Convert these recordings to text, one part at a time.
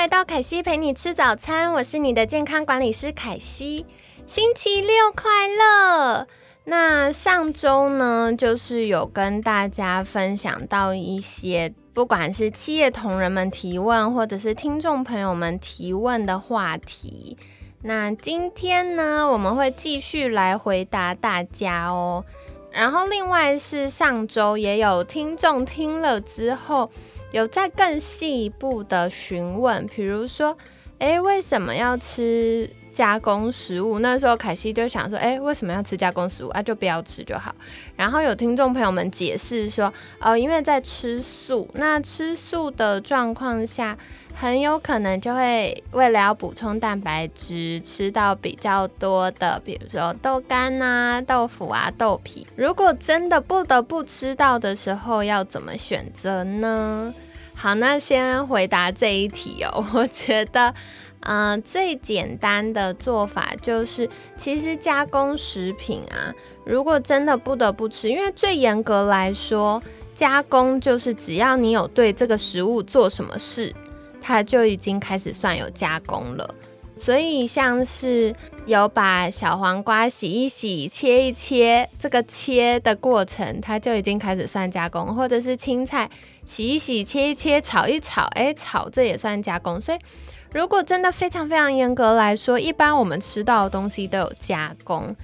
来到凯西陪你吃早餐，我是你的健康管理师凯西。星期六快乐！那上周呢，就是有跟大家分享到一些，不管是企业同仁们提问，或者是听众朋友们提问的话题。那今天呢，我们会继续来回答大家哦。然后另外是上周也有听众听了之后。有在更细一步的询问，比如说，哎，为什么要吃加工食物？那时候凯西就想说，哎，为什么要吃加工食物啊？就不要吃就好。然后有听众朋友们解释说，哦，因为在吃素，那吃素的状况下，很有可能就会为了要补充蛋白质，吃到比较多的，比如说豆干啊、豆腐啊、豆皮。如果真的不得不吃到的时候，要怎么选择呢？好，那先回答这一题哦。我觉得，嗯，最简单的做法就是，其实加工食品啊，如果真的不得不吃，因为最严格来说，加工就是只要你有对这个食物做什么事，它就已经开始算有加工了。所以，像是有把小黄瓜洗一洗、切一切，这个切的过程，它就已经开始算加工；或者是青菜洗一洗、切一切、炒一炒，哎，炒这也算加工。所以，如果真的非常非常严格来说，一般我们吃到的东西都有加工。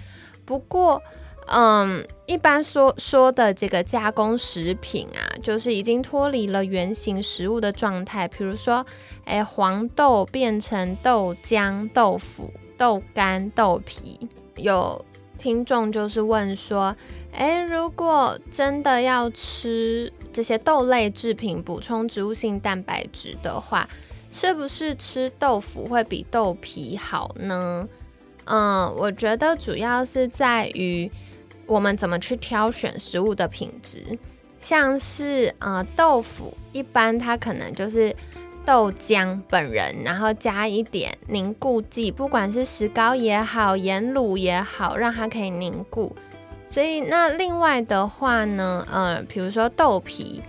不过，嗯，一般说说的这个加工食品啊，就是已经脱离了原型食物的状态。比如说，哎，黄豆变成豆浆、豆腐、豆干、豆皮。有听众就是问说，哎，如果真的要吃这些豆类制品补充植物性蛋白质的话，是不是吃豆腐会比豆皮好呢？嗯，我觉得主要是在于。我们怎么去挑选食物的品质？像是呃豆腐，一般它可能就是豆浆本人，然后加一点凝固剂，不管是石膏也好，盐卤也好，让它可以凝固。所以那另外的话呢，呃，比如说豆皮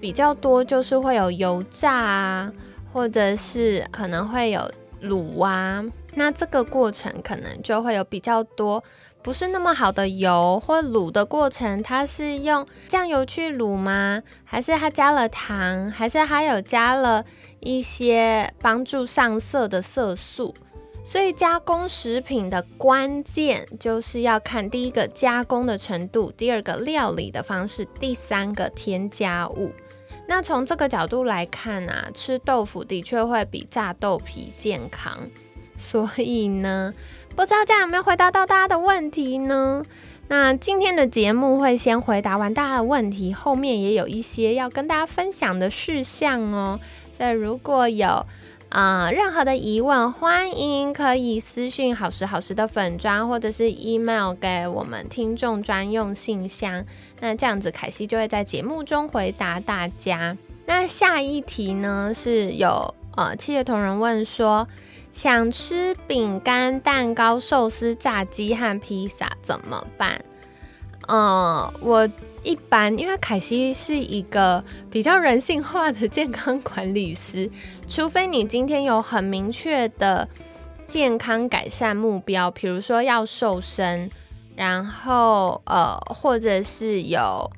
比较多，就是会有油炸啊，或者是可能会有卤啊，那这个过程可能就会有比较多。不是那么好的油或卤的过程，它是用酱油去卤吗？还是它加了糖？还是它有加了一些帮助上色的色素？所以加工食品的关键就是要看第一个加工的程度，第二个料理的方式，第三个添加物。那从这个角度来看啊，吃豆腐的确会比炸豆皮健康。所以呢。不知道这样有没有回答到大家的问题呢？那今天的节目会先回答完大家的问题，后面也有一些要跟大家分享的事项哦。所以如果有啊任何的疑问，欢迎可以私讯好时好时的粉砖，或者是 email 给我们听众专用信箱。那这样子，凯西就会在节目中回答大家。那下一题呢，是有呃企业同仁问说。想吃饼干、蛋糕、寿司、炸鸡和披萨怎么办？嗯，我一般因为凯西是一个比较人性化的健康管理师，除非你今天有很明确的健康改善目标，比如说要瘦身，然后呃，或者是有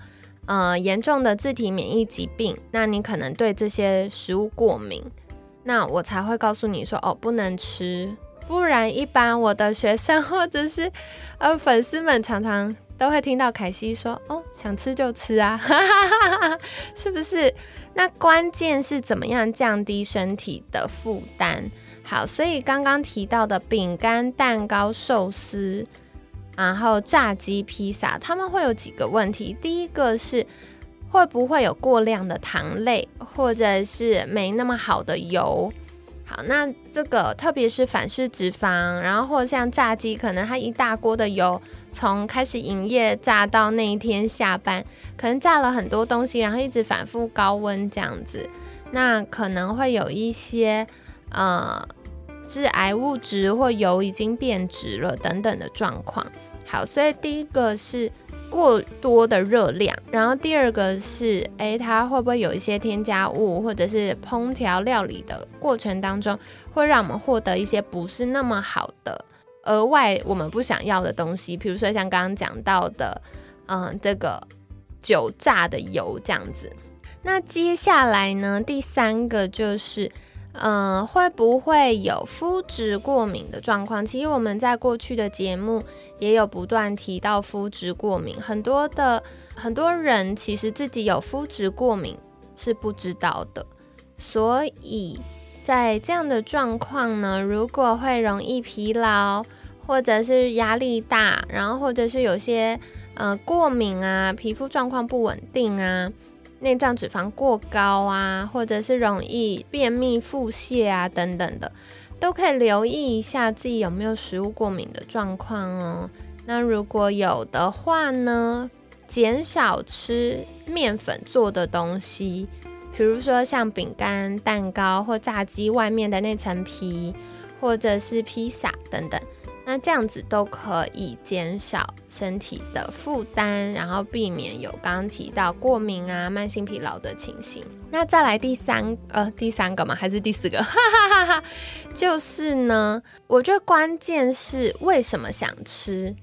呃严重的自体免疫疾病，那你可能对这些食物过敏。那我才会告诉你说哦，不能吃，不然一般我的学生或者是呃粉丝们常常都会听到凯西说哦，想吃就吃啊，是不是？那关键是怎么样降低身体的负担？好，所以刚刚提到的饼干、蛋糕、寿司，然后炸鸡、披萨，他们会有几个问题。第一个是会不会有过量的糖类，或者是没那么好的油？那这个特别是反式脂肪，然后或者像炸鸡，可能它一大锅的油，从开始营业炸到那一天下班，可能炸了很多东西，然后一直反复高温这样子，那可能会有一些呃致癌物质或油已经变质了等等的状况。好，所以第一个是。过多的热量，然后第二个是，诶，它会不会有一些添加物，或者是烹调料理的过程当中，会让我们获得一些不是那么好的额外我们不想要的东西，比如说像刚刚讲到的，嗯，这个酒榨的油这样子。那接下来呢，第三个就是。嗯，会不会有肤质过敏的状况？其实我们在过去的节目也有不断提到肤质过敏，很多的很多人其实自己有肤质过敏是不知道的。所以在这样的状况呢，如果会容易疲劳，或者是压力大，然后或者是有些呃过敏啊，皮肤状况不稳定啊。内脏脂肪过高啊，或者是容易便秘、腹泻啊等等的，都可以留意一下自己有没有食物过敏的状况哦。那如果有的话呢，减少吃面粉做的东西，比如说像饼干、蛋糕或炸鸡外面的那层皮，或者是披萨等等。那这样子都可以减少身体的负担，然后避免有刚刚提到过敏啊、慢性疲劳的情形。那再来第三呃第三个吗？还是第四个？哈哈哈哈就是呢，我觉得关键是为什么想吃？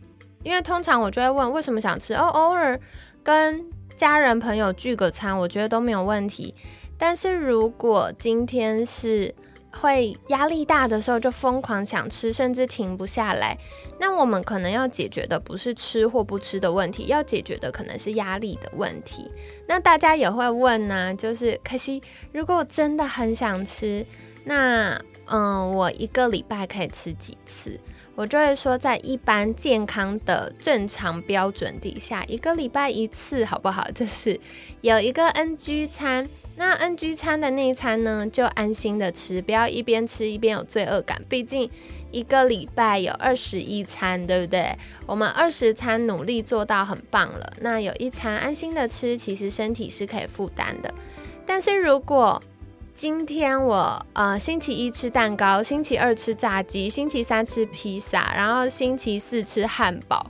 因为通常我就会问为什么想吃哦，偶尔跟家人朋友聚个餐，我觉得都没有问题。但是如果今天是会压力大的时候就疯狂想吃，甚至停不下来。那我们可能要解决的不是吃或不吃的问题，要解决的可能是压力的问题。那大家也会问呢，就是可惜，如果我真的很想吃，那嗯，我一个礼拜可以吃几次？我就会说，在一般健康的正常标准底下，一个礼拜一次，好不好？就是有一个 NG 餐。那 NG 餐的那一餐呢，就安心的吃，不要一边吃一边有罪恶感。毕竟一个礼拜有二十一餐，对不对？我们二十餐努力做到很棒了。那有一餐安心的吃，其实身体是可以负担的。但是如果今天我呃星期一吃蛋糕，星期二吃炸鸡，星期三吃披萨，然后星期四吃汉堡。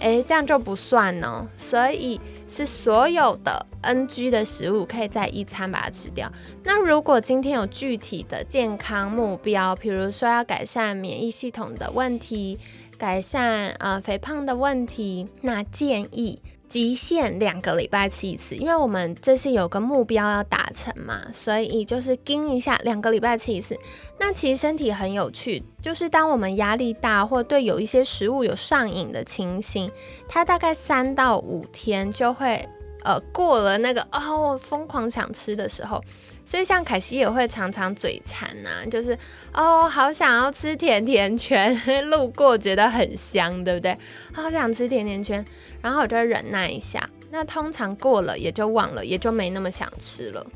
诶，这样就不算呢，所以是所有的 NG 的食物可以在一餐把它吃掉。那如果今天有具体的健康目标，比如说要改善免疫系统的问题，改善呃肥胖的问题，那建议。极限两个礼拜吃一次，因为我们这次有个目标要达成嘛，所以就是盯一下两个礼拜吃一次。那其实身体很有趣，就是当我们压力大或对有一些食物有上瘾的情形，它大概三到五天就会呃过了那个哦疯狂想吃的时候。所以像凯西也会常常嘴馋呐，就是哦，好想要吃甜甜圈，路过觉得很香，对不对？好想吃甜甜圈，然后我就忍耐一下。那通常过了也就忘了，也就没那么想吃了。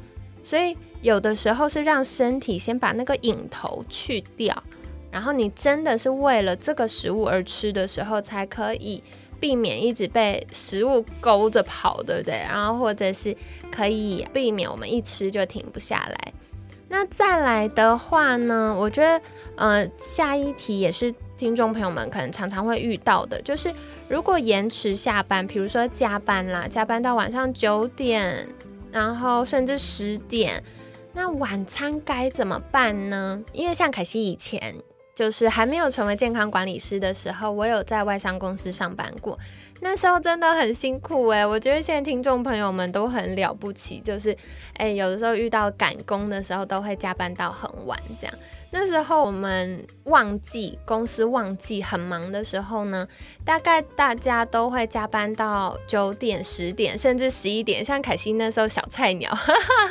所以有的时候是让身体先把那个瘾头去掉，然后你真的是为了这个食物而吃的时候，才可以。避免一直被食物勾着跑，对不对？然后或者是可以避免我们一吃就停不下来。那再来的话呢，我觉得呃下一题也是听众朋友们可能常常会遇到的，就是如果延迟下班，比如说加班啦，加班到晚上九点，然后甚至十点，那晚餐该怎么办呢？因为像凯西以前。就是还没有成为健康管理师的时候，我有在外商公司上班过，那时候真的很辛苦诶，我觉得现在听众朋友们都很了不起，就是诶，有的时候遇到赶工的时候，都会加班到很晚这样。那时候我们旺季，公司旺季很忙的时候呢，大概大家都会加班到九点、十点，甚至十一点。像凯西那时候小菜鸟，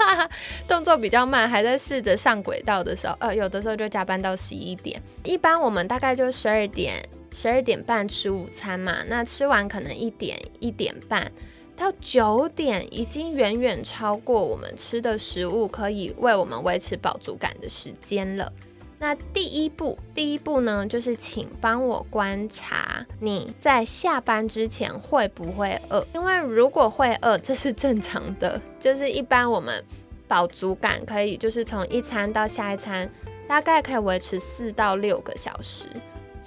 动作比较慢，还在试着上轨道的时候，呃，有的时候就加班到十一点。一般我们大概就十二点、十二点半吃午餐嘛，那吃完可能一点、一点半。到九点已经远远超过我们吃的食物可以为我们维持饱足感的时间了。那第一步，第一步呢，就是请帮我观察你在下班之前会不会饿，因为如果会饿，这是正常的，就是一般我们饱足感可以就是从一餐到下一餐，大概可以维持四到六个小时，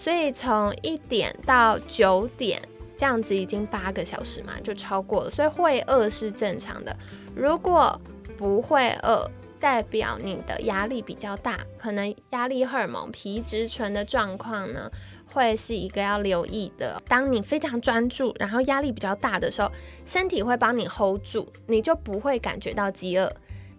所以从一点到九点这样子已经八个小时嘛，就超过了，所以会饿是正常的。如果不会饿，代表你的压力比较大，可能压力荷尔蒙皮质醇的状况呢，会是一个要留意的。当你非常专注，然后压力比较大的时候，身体会帮你 hold 住，你就不会感觉到饥饿。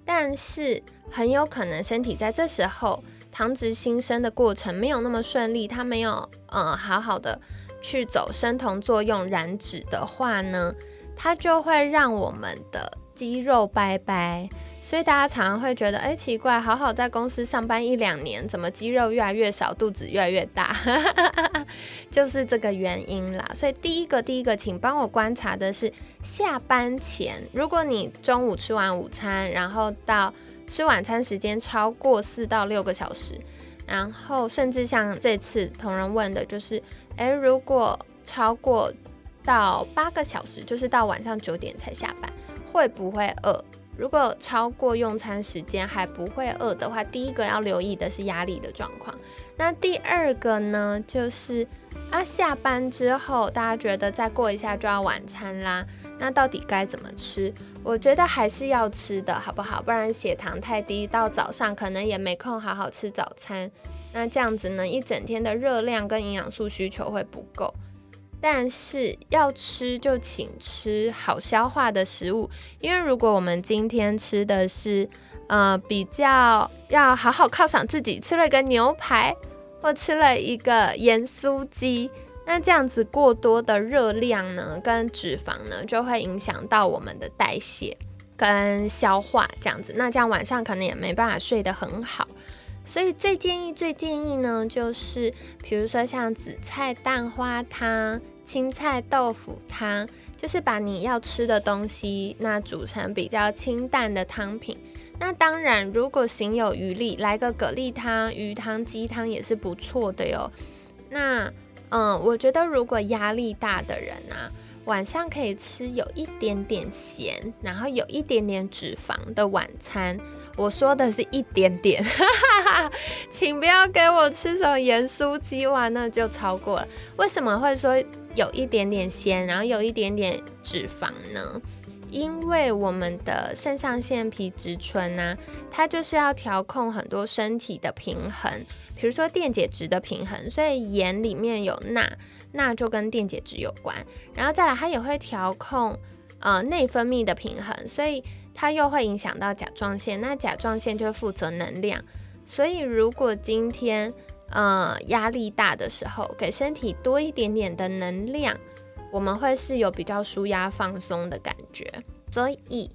但是很有可能身体在这时候糖脂新生的过程没有那么顺利，它没有呃好好的去走生酮作用燃脂的话呢，它就会让我们的肌肉拜拜。所以大家常常会觉得，哎，奇怪，好好在公司上班一两年，怎么肌肉越来越少，肚子越来越大，就是这个原因啦。所以第一个，第一个，请帮我观察的是下班前，如果你中午吃完午餐，然后到吃晚餐时间超过四到六个小时，然后甚至像这次同仁问的，就是，哎，如果超过到八个小时，就是到晚上九点才下班，会不会饿？如果超过用餐时间还不会饿的话，第一个要留意的是压力的状况。那第二个呢，就是啊，下班之后大家觉得再过一下就要晚餐啦，那到底该怎么吃？我觉得还是要吃的好不好？不然血糖太低，到早上可能也没空好好吃早餐。那这样子呢，一整天的热量跟营养素需求会不够。但是要吃就请吃好消化的食物，因为如果我们今天吃的是，呃，比较要好好犒赏自己，吃了一个牛排或吃了一个盐酥鸡，那这样子过多的热量呢，跟脂肪呢，就会影响到我们的代谢跟消化，这样子，那这样晚上可能也没办法睡得很好。所以最建议、最建议呢，就是比如说像紫菜蛋花汤、青菜豆腐汤，就是把你要吃的东西那煮成比较清淡的汤品。那当然，如果行有余力，来个蛤蜊汤、鱼汤、鸡汤也是不错的哟。那嗯，我觉得如果压力大的人啊，晚上可以吃有一点点咸，然后有一点点脂肪的晚餐。我说的是一点点，请不要给我吃什么盐酥鸡哇，那就超过了。为什么会说有一点点咸，然后有一点点脂肪呢？因为我们的肾上腺皮质醇呢，它就是要调控很多身体的平衡，比如说电解质的平衡，所以盐里面有钠，钠就跟电解质有关。然后再来，它也会调控呃内分泌的平衡，所以。它又会影响到甲状腺，那甲状腺就负责能量，所以如果今天呃压力大的时候，给身体多一点点的能量，我们会是有比较舒压放松的感觉。所以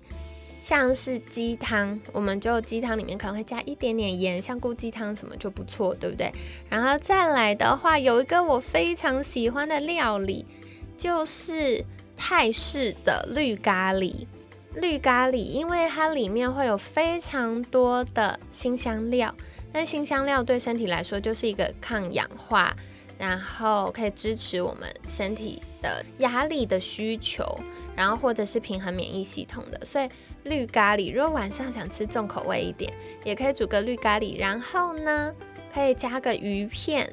像是鸡汤，我们就鸡汤里面可能会加一点点盐，香菇鸡汤什么就不错，对不对？然后再来的话，有一个我非常喜欢的料理，就是泰式的绿咖喱。绿咖喱，因为它里面会有非常多的新香料，那新香料对身体来说就是一个抗氧化，然后可以支持我们身体的压力的需求，然后或者是平衡免疫系统的。所以绿咖喱，如果晚上想吃重口味一点，也可以煮个绿咖喱，然后呢，可以加个鱼片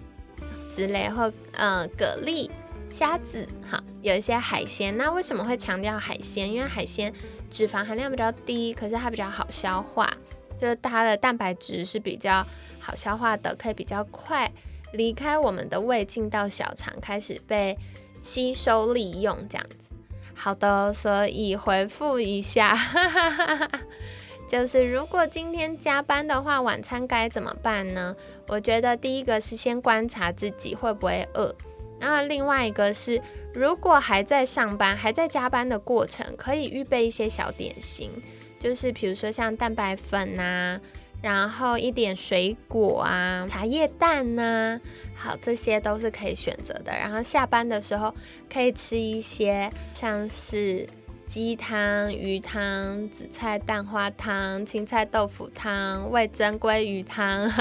之类，或嗯蛤蜊。虾子，好，有一些海鲜。那为什么会强调海鲜？因为海鲜脂肪含量比较低，可是它比较好消化，就是它的蛋白质是比较好消化的，可以比较快离开我们的胃，进到小肠，开始被吸收利用，这样子。好的，所以回复一下，就是如果今天加班的话，晚餐该怎么办呢？我觉得第一个是先观察自己会不会饿。那另外一个是，如果还在上班、还在加班的过程，可以预备一些小点心，就是比如说像蛋白粉呐，然后一点水果啊、茶叶蛋呐，好，这些都是可以选择的。然后下班的时候可以吃一些像是鸡汤、鱼汤、紫菜蛋花汤、青菜豆腐汤、味增鲑鱼汤，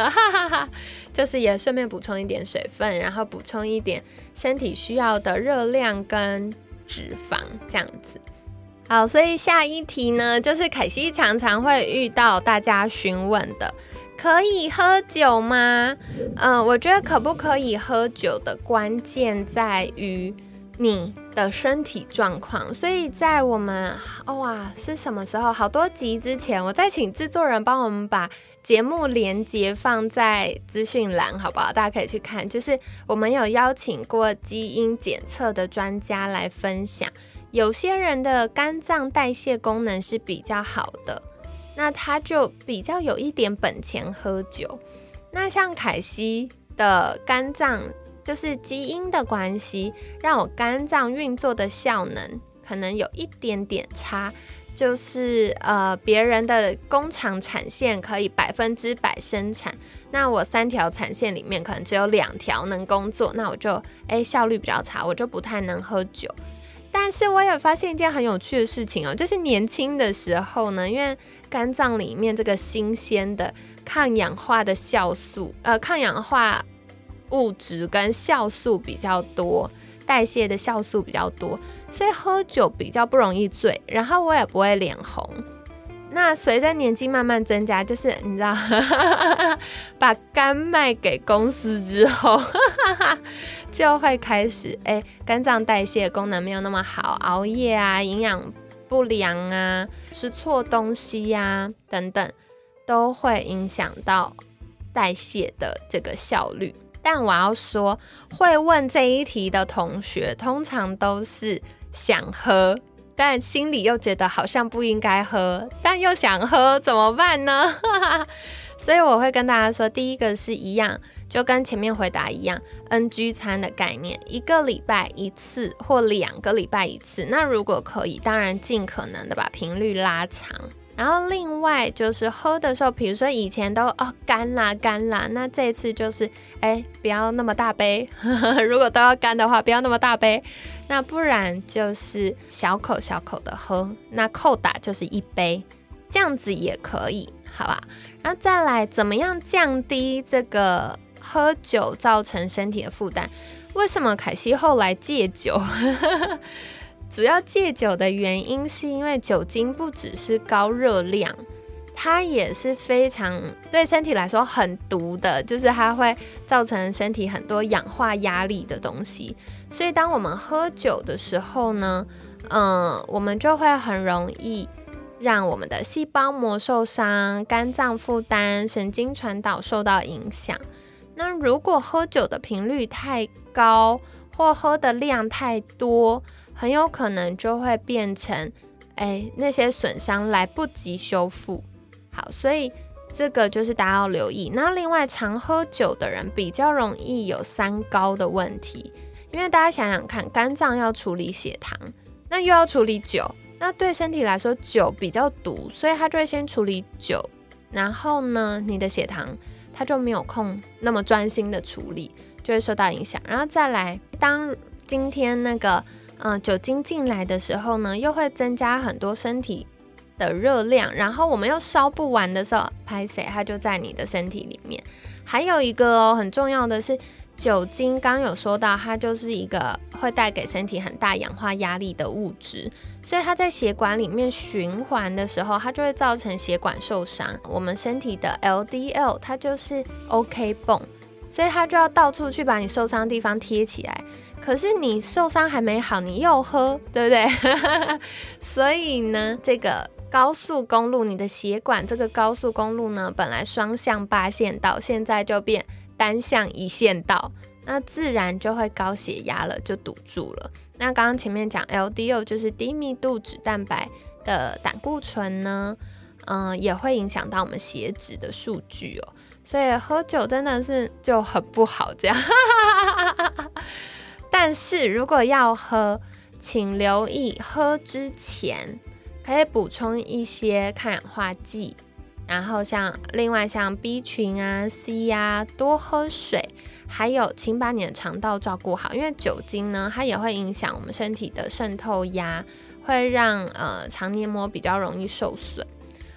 就是也顺便补充一点水分，然后补充一点身体需要的热量跟脂肪，这样子。好，所以下一题呢，就是凯西常常会遇到大家询问的，可以喝酒吗？嗯，我觉得可不可以喝酒的关键在于你。的身体状况，所以在我们哇是什么时候？好多集之前，我再请制作人帮我们把节目连接放在资讯栏，好不好？大家可以去看。就是我们有邀请过基因检测的专家来分享，有些人的肝脏代谢功能是比较好的，那他就比较有一点本钱喝酒。那像凯西的肝脏。就是基因的关系，让我肝脏运作的效能可能有一点点差。就是呃，别人的工厂产线可以百分之百生产，那我三条产线里面可能只有两条能工作，那我就诶效率比较差，我就不太能喝酒。但是我也发现一件很有趣的事情哦，就是年轻的时候呢，因为肝脏里面这个新鲜的抗氧化的酵素，呃，抗氧化。物质跟酵素比较多，代谢的酵素比较多，所以喝酒比较不容易醉，然后我也不会脸红。那随着年纪慢慢增加，就是你知道，把肝卖给公司之后，就会开始哎，肝脏代谢功能没有那么好，熬夜啊，营养不良啊，吃错东西呀等等，都会影响到代谢的这个效率。但我要说，会问这一题的同学，通常都是想喝，但心里又觉得好像不应该喝，但又想喝，怎么办呢？所以我会跟大家说，第一个是一样，就跟前面回答一样，NG 餐的概念，一个礼拜一次或两个礼拜一次。那如果可以，当然尽可能的把频率拉长。然后另外就是喝的时候，比如说以前都哦干啦干啦，那这次就是哎不要那么大杯呵呵，如果都要干的话，不要那么大杯，那不然就是小口小口的喝，那扣打就是一杯，这样子也可以，好吧？然后再来怎么样降低这个喝酒造成身体的负担？为什么凯西后来戒酒？主要戒酒的原因是因为酒精不只是高热量，它也是非常对身体来说很毒的，就是它会造成身体很多氧化压力的东西。所以当我们喝酒的时候呢，嗯，我们就会很容易让我们的细胞膜受伤、肝脏负担、神经传导受到影响。那如果喝酒的频率太高，或喝的量太多，很有可能就会变成，哎，那些损伤来不及修复。好，所以这个就是大家要留意。那另外，常喝酒的人比较容易有三高的问题，因为大家想想看，肝脏要处理血糖，那又要处理酒，那对身体来说酒比较毒，所以它就会先处理酒，然后呢，你的血糖他就没有空那么专心的处理，就会受到影响。然后再来，当今天那个。嗯，酒精进来的时候呢，又会增加很多身体的热量，然后我们又烧不完的时候，拍谁它就在你的身体里面。还有一个哦，很重要的是，酒精刚有说到，它就是一个会带给身体很大氧化压力的物质，所以它在血管里面循环的时候，它就会造成血管受伤。我们身体的 LDL 它就是 OK 泵，所以它就要到处去把你受伤的地方贴起来。可是你受伤还没好，你又喝，对不对？所以呢，这个高速公路，你的血管这个高速公路呢，本来双向八线道，现在就变单向一线道，那自然就会高血压了，就堵住了。那刚刚前面讲 LDL 就是低密度脂蛋白的胆固醇呢，嗯，也会影响到我们血脂的数据哦。所以喝酒真的是就很不好，这样。但是如果要喝，请留意喝之前可以补充一些抗氧化剂，然后像另外像 B 群啊、C 呀，多喝水，还有请把你的肠道照顾好，因为酒精呢，它也会影响我们身体的渗透压，会让呃肠黏膜比较容易受损。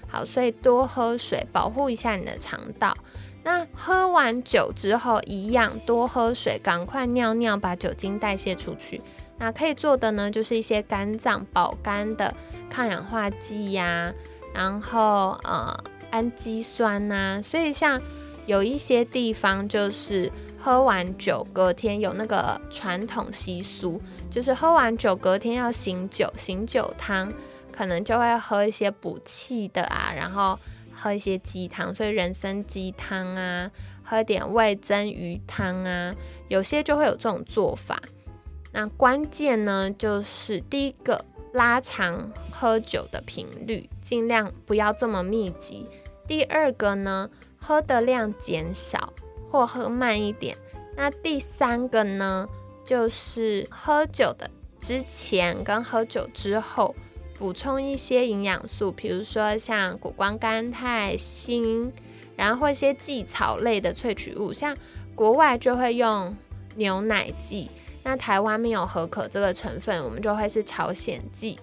好，所以多喝水，保护一下你的肠道。那喝完酒之后，一样多喝水，赶快尿尿，把酒精代谢出去。那可以做的呢，就是一些肝脏保肝的抗氧化剂呀，然后呃氨基酸呐。所以像有一些地方，就是喝完酒隔天有那个传统习俗，就是喝完酒隔天要醒酒，醒酒汤。可能就会喝一些补气的啊，然后喝一些鸡汤，所以人参鸡汤啊，喝点味增鱼汤啊，有些就会有这种做法。那关键呢，就是第一个拉长喝酒的频率，尽量不要这么密集。第二个呢，喝的量减少或喝慢一点。那第三个呢，就是喝酒的之前跟喝酒之后。补充一些营养素，比如说像谷胱甘肽、锌，然后或一些蓟草类的萃取物，像国外就会用牛奶蓟，那台湾没有可可这个成分，我们就会是朝鲜蓟。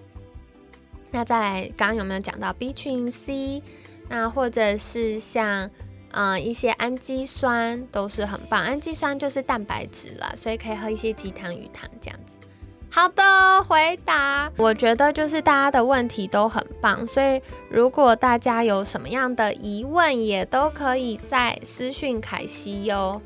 那再来，刚刚有没有讲到 B 群 C？那或者是像嗯一些氨基酸都是很棒，氨基酸就是蛋白质了，所以可以喝一些鸡汤、鱼汤这样子。好的回答，我觉得就是大家的问题都很棒，所以如果大家有什么样的疑问，也都可以在私讯凯西哟。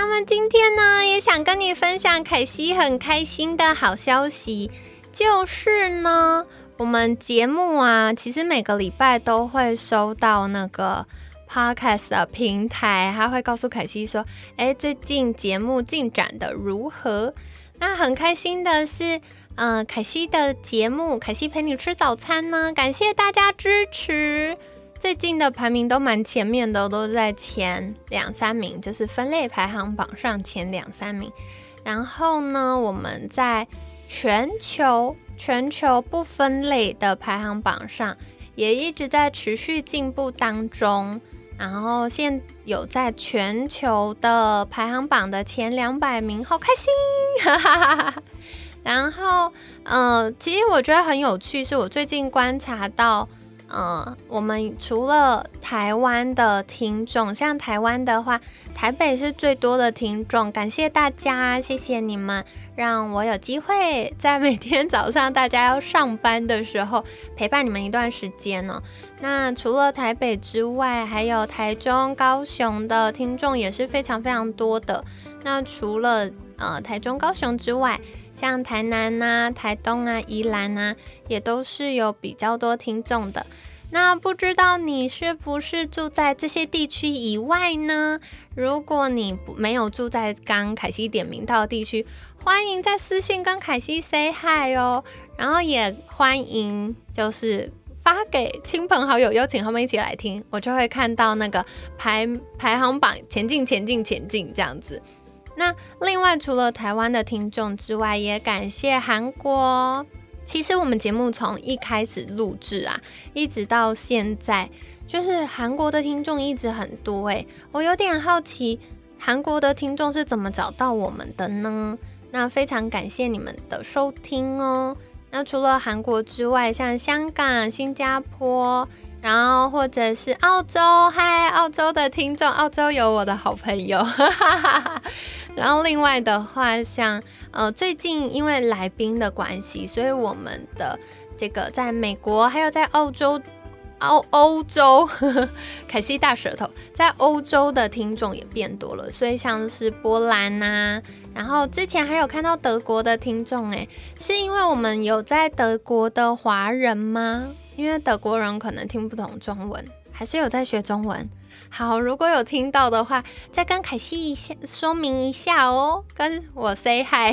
那么今天呢，也想跟你分享凯西很开心的好消息，就是呢，我们节目啊，其实每个礼拜都会收到那个 podcast 的平台，他会告诉凯西说，哎，最近节目进展的如何？那很开心的是，嗯，凯西的节目，凯西陪你吃早餐呢，感谢大家支持。最近的排名都蛮前面的，都在前两三名，就是分类排行榜上前两三名。然后呢，我们在全球全球不分类的排行榜上，也一直在持续进步当中。然后现有在全球的排行榜的前两百名，好开心！然后，呃，其实我觉得很有趣，是我最近观察到，呃，我们除了台湾的听众，像台湾的话，台北是最多的听众，感谢大家，谢谢你们。让我有机会在每天早上大家要上班的时候陪伴你们一段时间呢。那除了台北之外，还有台中、高雄的听众也是非常非常多的。那除了呃台中、高雄之外，像台南呐、台东啊、宜兰呐，也都是有比较多听众的。那不知道你是不是住在这些地区以外呢？如果你没有住在刚凯西点名到的地区，欢迎在私信跟凯西 say hi 哦。然后也欢迎就是发给亲朋好友，邀请他们一起来听，我就会看到那个排排行榜前进前进前进这样子。那另外除了台湾的听众之外，也感谢韩国。其实我们节目从一开始录制啊，一直到现在，就是韩国的听众一直很多诶，我有点好奇，韩国的听众是怎么找到我们的呢？那非常感谢你们的收听哦。那除了韩国之外，像香港、新加坡，然后或者是澳洲，嗨，澳洲的听众，澳洲有我的好朋友。然后另外的话，像呃，最近因为来宾的关系，所以我们的这个在美国还有在澳洲、欧欧洲，凯西大舌头，在欧洲的听众也变多了。所以像是波兰呐，然后之前还有看到德国的听众，诶，是因为我们有在德国的华人吗？因为德国人可能听不懂中文，还是有在学中文。好，如果有听到的话，再跟凯西一下说明一下哦，跟我 say hi，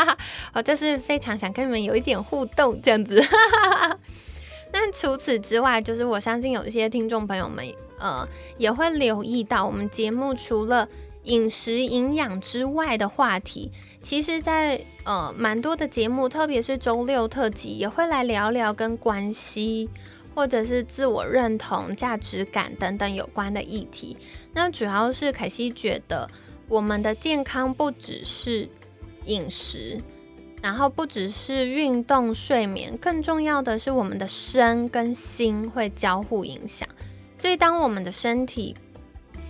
我就是非常想跟你们有一点互动这样子。那除此之外，就是我相信有一些听众朋友们，呃，也会留意到我们节目除了饮食营养之外的话题，其实，在呃蛮多的节目，特别是周六特辑，也会来聊聊跟关系。或者是自我认同、价值感等等有关的议题。那主要是凯西觉得，我们的健康不只是饮食，然后不只是运动、睡眠，更重要的是我们的身跟心会交互影响。所以，当我们的身体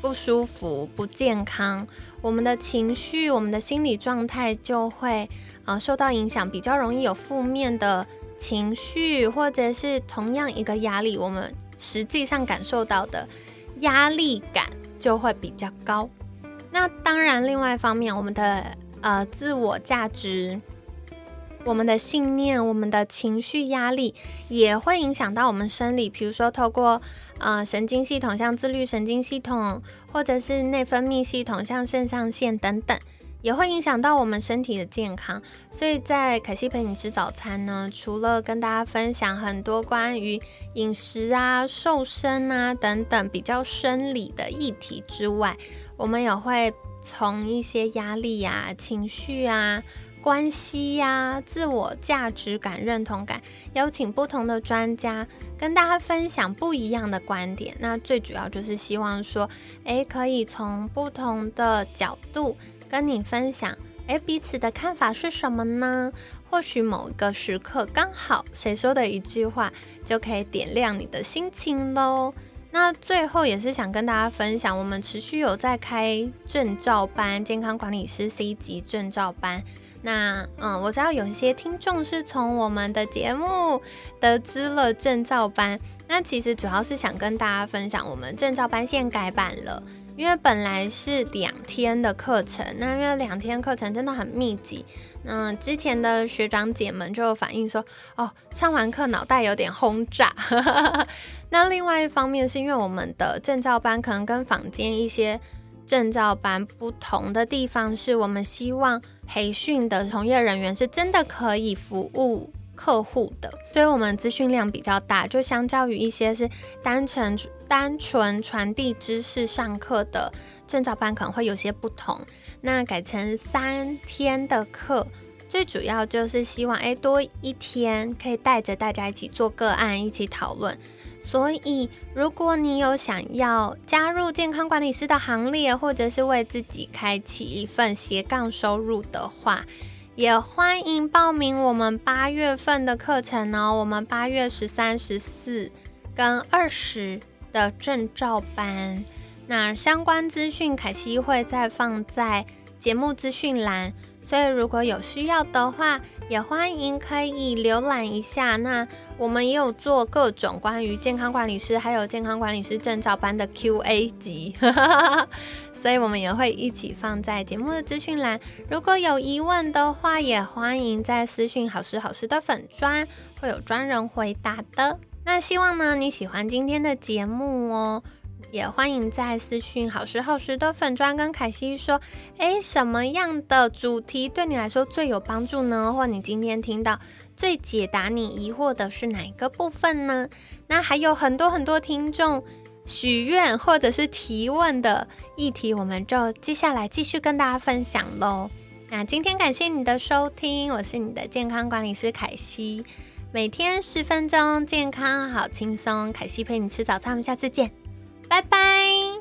不舒服、不健康，我们的情绪、我们的心理状态就会呃受到影响，比较容易有负面的情绪，或者是同样一个压力，我们实际上感受到的压力感就会比较高。那当然，另外一方面，我们的呃自我价值。我们的信念、我们的情绪压力也会影响到我们生理，比如说透过呃神经系统，像自律神经系统，或者是内分泌系统，像肾上腺等等，也会影响到我们身体的健康。所以在凯西陪你吃早餐呢，除了跟大家分享很多关于饮食啊、瘦身啊等等比较生理的议题之外，我们也会从一些压力啊、情绪啊。关系呀，自我价值感、认同感，邀请不同的专家跟大家分享不一样的观点。那最主要就是希望说，诶，可以从不同的角度跟你分享，诶，彼此的看法是什么呢？或许某一个时刻刚好谁说的一句话，就可以点亮你的心情喽。那最后也是想跟大家分享，我们持续有在开证照班，健康管理师 C 级证照班。那嗯，我知道有一些听众是从我们的节目得知了证照班。那其实主要是想跟大家分享，我们证照班现改版了，因为本来是两天的课程，那因为两天课程真的很密集，那之前的学长姐们就反映说，哦，上完课脑袋有点轰炸。那另外一方面是因为我们的证照班可能跟坊间一些。证照班不同的地方是我们希望培训的从业人员是真的可以服务客户的，所以我们资讯量比较大，就相较于一些是单纯单纯传递知识上课的证照班可能会有些不同。那改成三天的课，最主要就是希望诶多一天可以带着大家一起做个案，一起讨论。所以，如果你有想要加入健康管理师的行列，或者是为自己开启一份斜杠收入的话，也欢迎报名我们八月份的课程哦。我们八月十三、十四跟二十的证照班，那相关资讯凯西会再放在节目资讯栏。所以，如果有需要的话，也欢迎可以浏览一下。那我们也有做各种关于健康管理师，还有健康管理师证照班的 Q&A 集，所以我们也会一起放在节目的资讯栏。如果有疑问的话，也欢迎在私讯好时好时的粉砖，会有专人回答的。那希望呢你喜欢今天的节目哦。也欢迎在私讯好时好时的粉砖跟凯西说，诶，什么样的主题对你来说最有帮助呢？或你今天听到最解答你疑惑的是哪一个部分呢？那还有很多很多听众许愿或者是提问的议题，我们就接下来继续跟大家分享喽。那今天感谢你的收听，我是你的健康管理师凯西，每天十分钟，健康好轻松，凯西陪你吃早餐，我们下次见。拜拜。